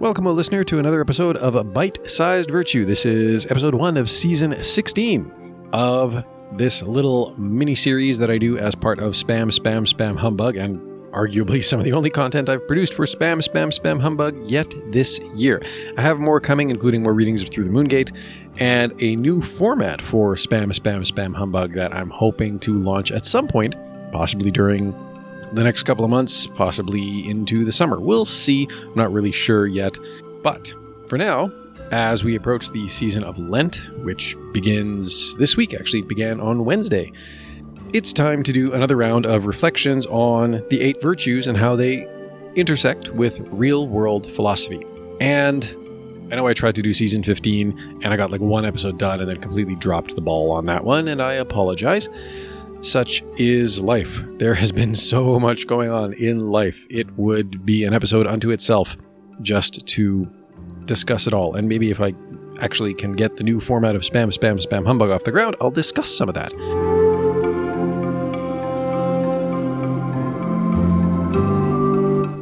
Welcome, O listener, to another episode of Bite Sized Virtue. This is episode one of season 16 of this little mini series that I do as part of Spam, Spam, Spam Humbug, and arguably some of the only content I've produced for Spam, Spam, Spam Humbug yet this year. I have more coming, including more readings of Through the Moongate and a new format for Spam, Spam, Spam Humbug that I'm hoping to launch at some point, possibly during the next couple of months, possibly into the summer. We'll see. I'm not really sure yet. But for now, as we approach the season of Lent, which begins this week, actually began on Wednesday, it's time to do another round of reflections on the eight virtues and how they intersect with real world philosophy. And I know I tried to do season 15 and I got like one episode done and then completely dropped the ball on that one, and I apologize. Such is life. There has been so much going on in life. It would be an episode unto itself just to discuss it all. And maybe if I actually can get the new format of spam, spam, spam humbug off the ground, I'll discuss some of that.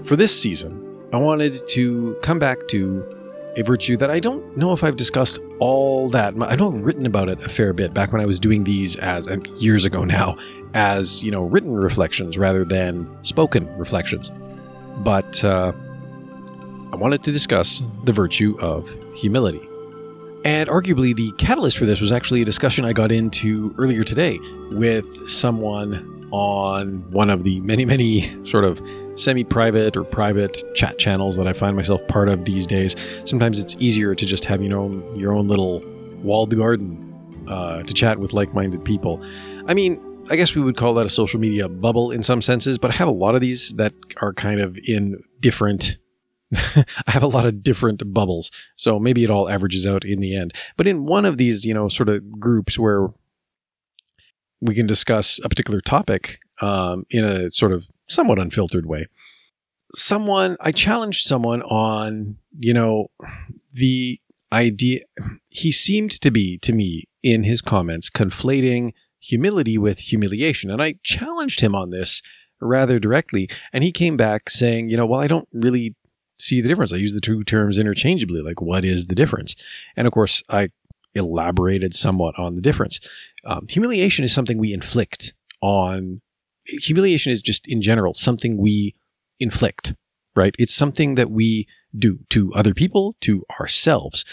For this season, I wanted to come back to a virtue that I don't know if I've discussed all that. I know I've written about it a fair bit back when I was doing these as uh, years ago now, as you know, written reflections rather than spoken reflections. But uh, I wanted to discuss the virtue of humility. And arguably, the catalyst for this was actually a discussion I got into earlier today with someone on one of the many, many sort of semi private or private chat channels that I find myself part of these days. Sometimes it's easier to just have, you know, your own little walled garden uh, to chat with like minded people. I mean, I guess we would call that a social media bubble in some senses, but I have a lot of these that are kind of in different. I have a lot of different bubbles, so maybe it all averages out in the end. But in one of these, you know, sort of groups where we can discuss a particular topic um, in a sort of somewhat unfiltered way. Someone, I challenged someone on, you know, the idea. He seemed to be, to me, in his comments, conflating humility with humiliation. And I challenged him on this rather directly. And he came back saying, you know, well, I don't really see the difference. I use the two terms interchangeably. Like, what is the difference? And of course, I elaborated somewhat on the difference. Um, humiliation is something we inflict on humiliation is just in general something we inflict, right? It's something that we do to other people, to ourselves.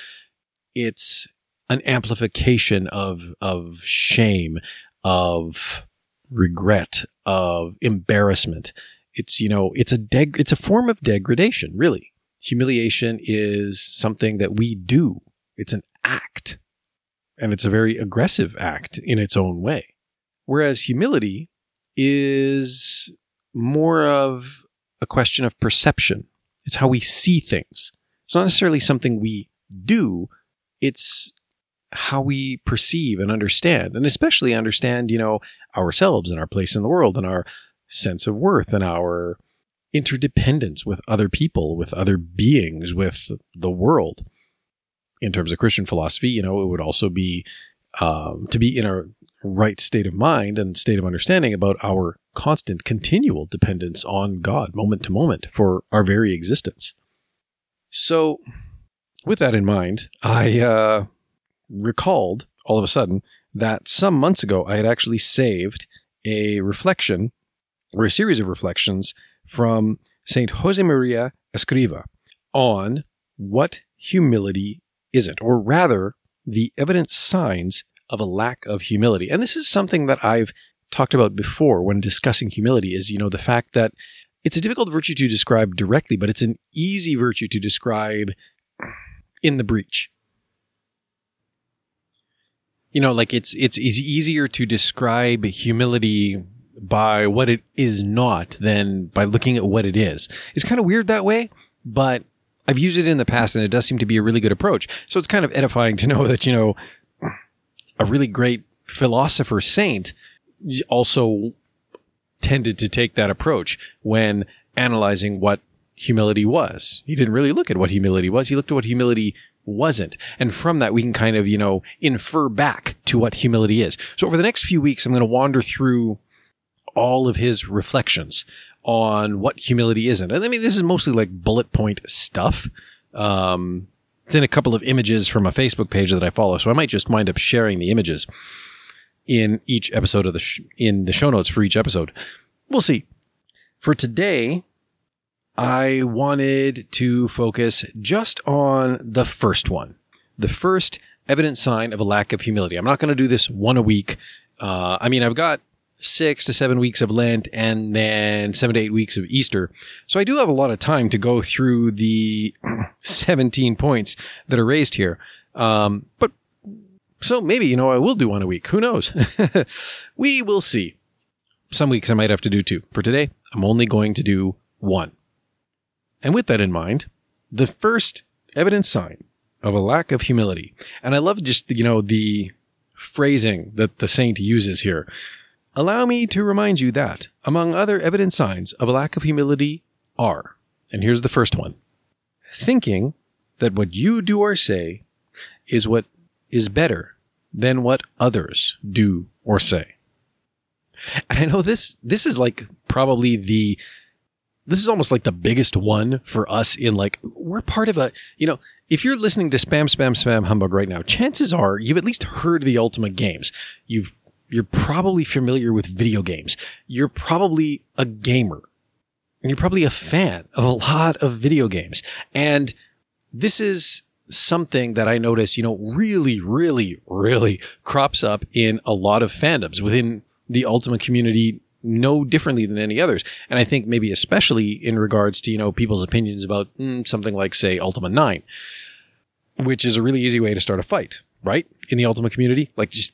It's an amplification of, of shame, of regret, of embarrassment. It's, you know, it's a deg- it's a form of degradation, really. Humiliation is something that we do. It's an act. And it's a very aggressive act in its own way. Whereas humility is more of a question of perception. It's how we see things. It's not necessarily something we do. It's how we perceive and understand, and especially understand, you know, ourselves and our place in the world and our sense of worth and our interdependence with other people, with other beings, with the world. In terms of Christian philosophy, you know, it would also be um, to be in a right state of mind and state of understanding about our constant, continual dependence on God, moment to moment, for our very existence. So, with that in mind, I uh, recalled all of a sudden that some months ago I had actually saved a reflection or a series of reflections from Saint Josemaria Escriva on what humility isn't, or rather, the evident signs of a lack of humility. And this is something that I've talked about before when discussing humility is, you know, the fact that it's a difficult virtue to describe directly, but it's an easy virtue to describe in the breach. You know, like it's it's, easier to describe humility by what it is not than by looking at what it is. It's kind of weird that way, but I've used it in the past and it does seem to be a really good approach. So it's kind of edifying to know that, you know, a really great philosopher saint also tended to take that approach when analyzing what humility was. He didn't really look at what humility was. He looked at what humility wasn't. And from that, we can kind of, you know, infer back to what humility is. So over the next few weeks, I'm going to wander through all of his reflections on what humility isn't. And I mean, this is mostly like bullet point stuff. Um, it's in a couple of images from a Facebook page that I follow, so I might just wind up sharing the images in each episode of the sh- in the show notes for each episode. We'll see. For today, I wanted to focus just on the first one, the first evident sign of a lack of humility. I'm not going to do this one a week. Uh, I mean, I've got six to seven weeks of Lent and then seven to eight weeks of Easter. So I do have a lot of time to go through the 17 points that are raised here. Um, but so maybe, you know, I will do one a week. Who knows? we will see. Some weeks I might have to do two. For today, I'm only going to do one. And with that in mind, the first evident sign of a lack of humility, and I love just, you know, the phrasing that the saint uses here. Allow me to remind you that, among other evident signs of a lack of humility, are, and here's the first one thinking that what you do or say is what is better than what others do or say. And I know this, this is like probably the, this is almost like the biggest one for us in like, we're part of a, you know, if you're listening to spam, spam, spam humbug right now, chances are you've at least heard the Ultima games. You've you're probably familiar with video games. You're probably a gamer. And you're probably a fan of a lot of video games. And this is something that I notice, you know, really, really, really crops up in a lot of fandoms within the Ultima community no differently than any others. And I think maybe especially in regards to, you know, people's opinions about mm, something like, say, Ultima 9, which is a really easy way to start a fight, right? In the Ultima community. Like just,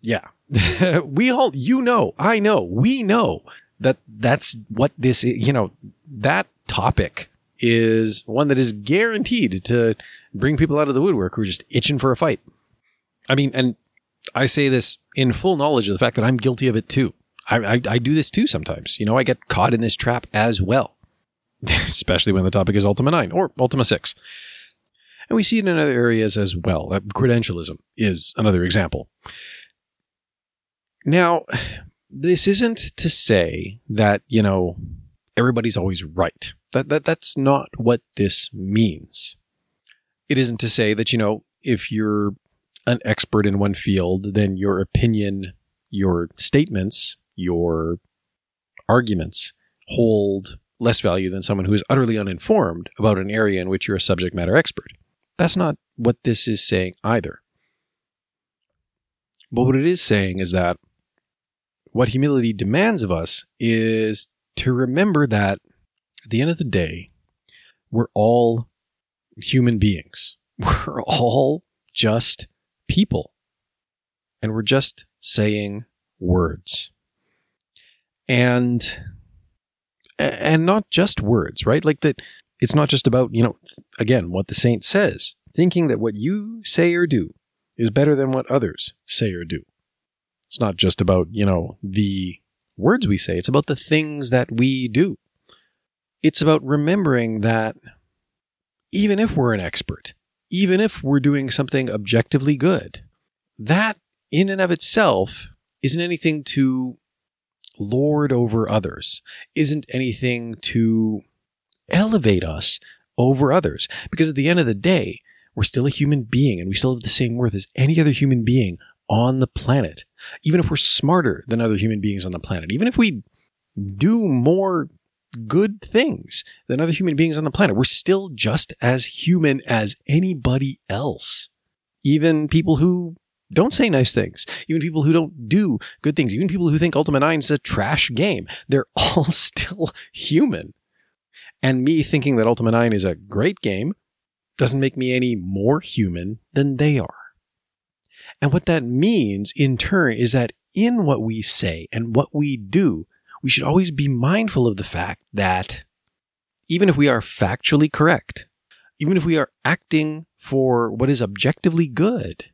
yeah, we all, you know, I know, we know that that's what this is, you know, that topic is one that is guaranteed to bring people out of the woodwork who are just itching for a fight. I mean, and I say this in full knowledge of the fact that I'm guilty of it too. I, I, I do this too sometimes. You know, I get caught in this trap as well, especially when the topic is Ultima 9 or Ultima 6. And we see it in other areas as well. Credentialism is another example. Now, this isn't to say that, you know, everybody's always right. That, that that's not what this means. It isn't to say that, you know, if you're an expert in one field, then your opinion, your statements, your arguments hold less value than someone who is utterly uninformed about an area in which you're a subject matter expert. That's not what this is saying either. But what it is saying is that what humility demands of us is to remember that at the end of the day, we're all human beings. We're all just people. And we're just saying words. And and not just words, right? Like that it's not just about, you know, again, what the saint says, thinking that what you say or do is better than what others say or do. It's not just about, you know, the words we say, it's about the things that we do. It's about remembering that even if we're an expert, even if we're doing something objectively good, that in and of itself isn't anything to lord over others, isn't anything to elevate us over others. Because at the end of the day, we're still a human being and we still have the same worth as any other human being on the planet, even if we're smarter than other human beings on the planet, even if we do more good things than other human beings on the planet, we're still just as human as anybody else. Even people who don't say nice things, even people who don't do good things, even people who think Ultima 9 is a trash game, they're all still human. And me thinking that Ultima 9 is a great game doesn't make me any more human than they are. And what that means in turn is that in what we say and what we do, we should always be mindful of the fact that even if we are factually correct, even if we are acting for what is objectively good,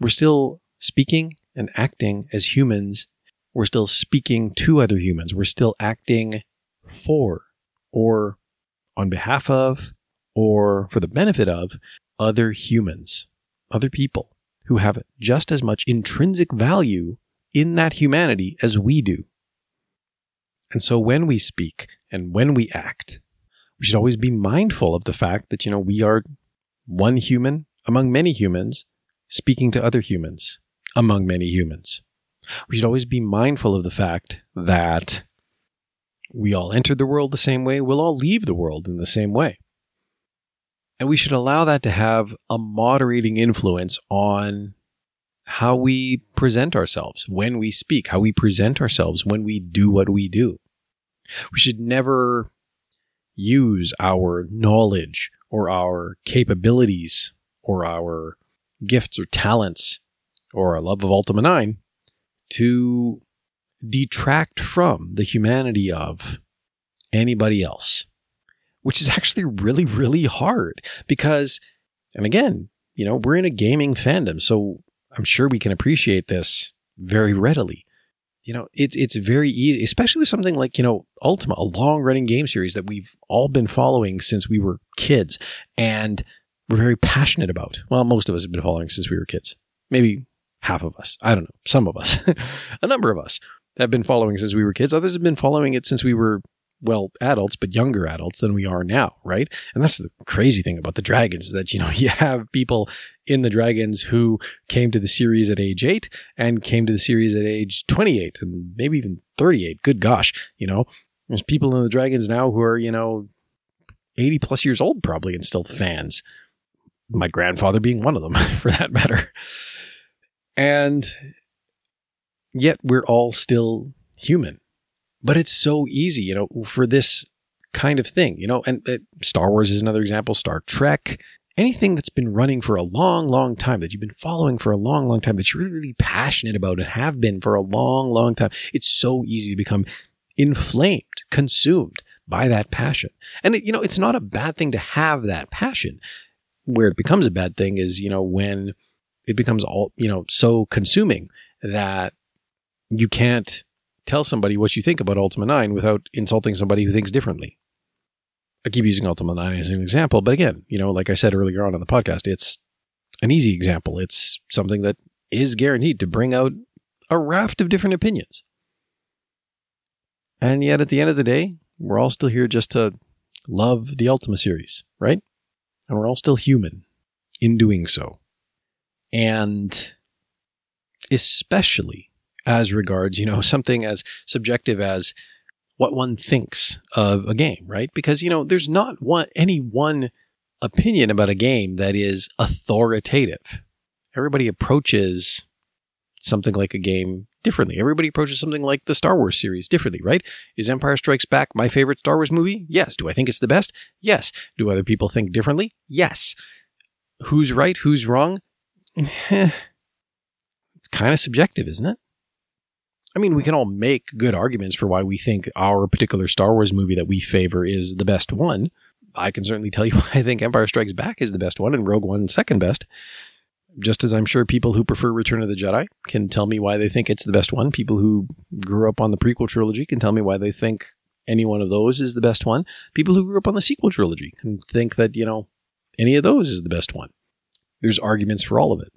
we're still speaking and acting as humans. We're still speaking to other humans. We're still acting for or on behalf of or for the benefit of other humans, other people who have just as much intrinsic value in that humanity as we do. And so when we speak and when we act, We should always be mindful of the fact that, you know, we are one human among many humans speaking to other humans among many humans. We should always be mindful of the fact that we all entered the world the same way, we'll all leave the world in the same way. And we should allow that to have a moderating influence on how we present ourselves when we speak, how we present ourselves when we do what we do. We should never use our knowledge or our capabilities or our gifts or talents or our love of Ultima 9 to detract from the humanity of anybody else, which is actually really, really hard because, and again, you know, we're in a gaming fandom, so I'm sure we can appreciate this very readily. You know, it's it's very easy, especially with something like you know Ultima, a long running game series that we've all been following since we were kids, and we're very passionate about. Well, most of us have been following since we were kids. Maybe half of us. I don't know. Some of us, a number of us have been following since we were kids. Others have been following it since we were, well, adults, but younger adults than we are now, right? And that's the crazy thing about the dragons is that, you know, you have people in the dragons who came to the series at age eight and came to the series at age 28 and maybe even 38. Good gosh, you know, there's people in the dragons now who are, you know, 80 plus years old probably and still fans. My grandfather being one of them for that matter. And yet we're all still human. But it's so easy, you know, for this kind of thing, you know, and uh, Star Wars is another example, Star Trek, anything that's been running for a long, long time, that you've been following for a long, long time, that you're really, really passionate about and have been for a long, long time. It's so easy to become inflamed, consumed by that passion. And, you know, it's not a bad thing to have that passion. Where it becomes a bad thing is, you know, when it becomes all, you know, so consuming that you can't tell somebody what you think about Ultima 9 without insulting somebody who thinks differently. I keep using Ultima 9 as an example, but again, you know, like I said earlier on in the podcast, it's an easy example. It's something that is guaranteed to bring out a raft of different opinions. And yet at the end of the day, we're all still here just to love the Ultima series, right? And we're all still human in doing so. And especially as regards, you know, something as subjective as what one thinks of a game, right? Because, you know, there's not one, any one opinion about a game that is authoritative. Everybody approaches something like a game differently. Everybody approaches something like the Star Wars series differently, right? Is Empire Strikes Back my favorite Star Wars movie? Yes. Do I think it's the best? Yes. Do other people think differently? Yes. Who's right? Who's wrong? it's kind of subjective, isn't it? I mean, we can all make good arguments for why we think our particular Star Wars movie that we favor is the best one. I can certainly tell you why I think Empire Strikes Back is the best one and Rogue One second best. Just as I'm sure people who prefer Return of the Jedi can tell me why they think it's the best one. People who grew up on the prequel trilogy can tell me why they think any one of those is the best one. People who grew up on the sequel trilogy can think that, you know, any of those is the best one. There's arguments for all of it.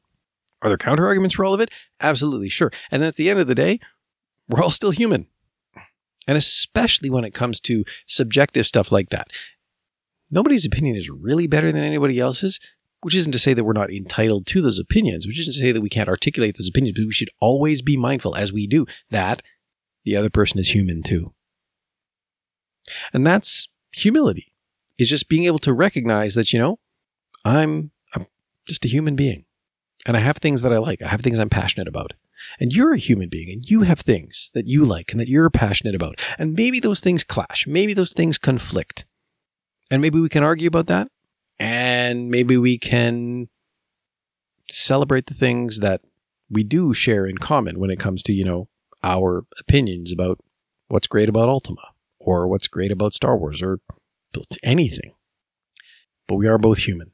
Are there counter arguments for all of it? Absolutely, sure. And at the end of the day, we're all still human. And especially when it comes to subjective stuff like that. Nobody's opinion is really better than anybody else's, which isn't to say that we're not entitled to those opinions, which isn't to say that we can't articulate those opinions, but we should always be mindful as we do that the other person is human too. And that's humility, is just being able to recognize that, you know, I'm, I'm just a human being and I have things that I like. I have things I'm passionate about. And you're a human being and you have things that you like and that you're passionate about. And maybe those things clash. Maybe those things conflict. And maybe we can argue about that. And maybe we can celebrate the things that we do share in common when it comes to, you know, our opinions about what's great about Ultima or what's great about Star Wars or anything. But we are both human.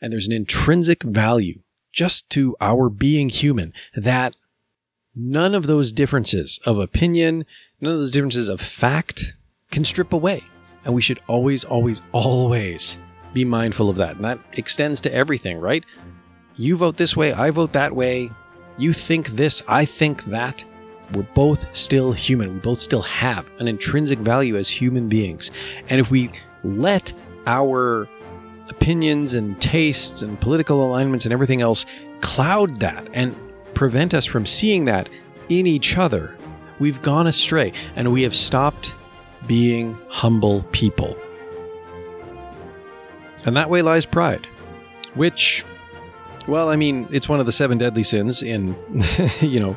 And there's an intrinsic value just to our being human that none of those differences of opinion, none of those differences of fact can strip away. And we should always, always, always be mindful of that. And that extends to everything, right? You vote this way, I vote that way. You think this, I think that. We're both still human. We both still have an intrinsic value as human beings. And if we let our opinions and tastes and political alignments and everything else cloud that and prevent us from seeing that in each other, we've gone astray and we have stopped being humble people. And that way lies pride, which, well, I mean, it's one of the seven deadly sins in, you know,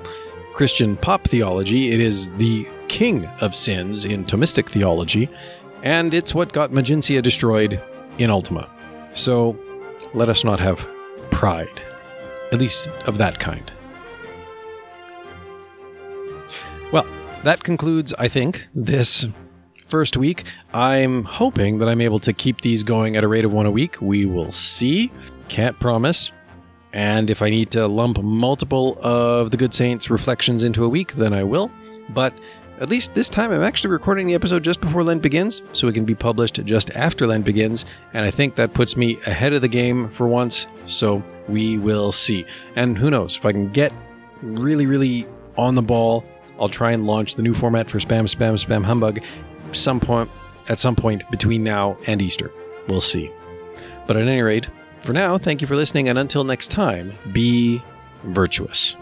Christian pop theology. It is the king of sins in Thomistic theology, and it's what got Magincia destroyed in Ultima. So let us not have pride, at least of that kind. Well, that concludes, I think, this first week. I'm hoping that I'm able to keep these going at a rate of one a week. We will see. Can't promise. And if I need to lump multiple of the Good Saints reflections into a week, then I will. But at least this time, I'm actually recording the episode just before Lent begins, so it can be published just after Lent begins. And I think that puts me ahead of the game for once, so we will see. And who knows, if I can get really, really on the ball, I'll try and launch the new format for Spam, Spam, Spam Humbug some point at some point between now and Easter. We'll see. But at any rate, for now, thank you for listening, and until next time, be virtuous.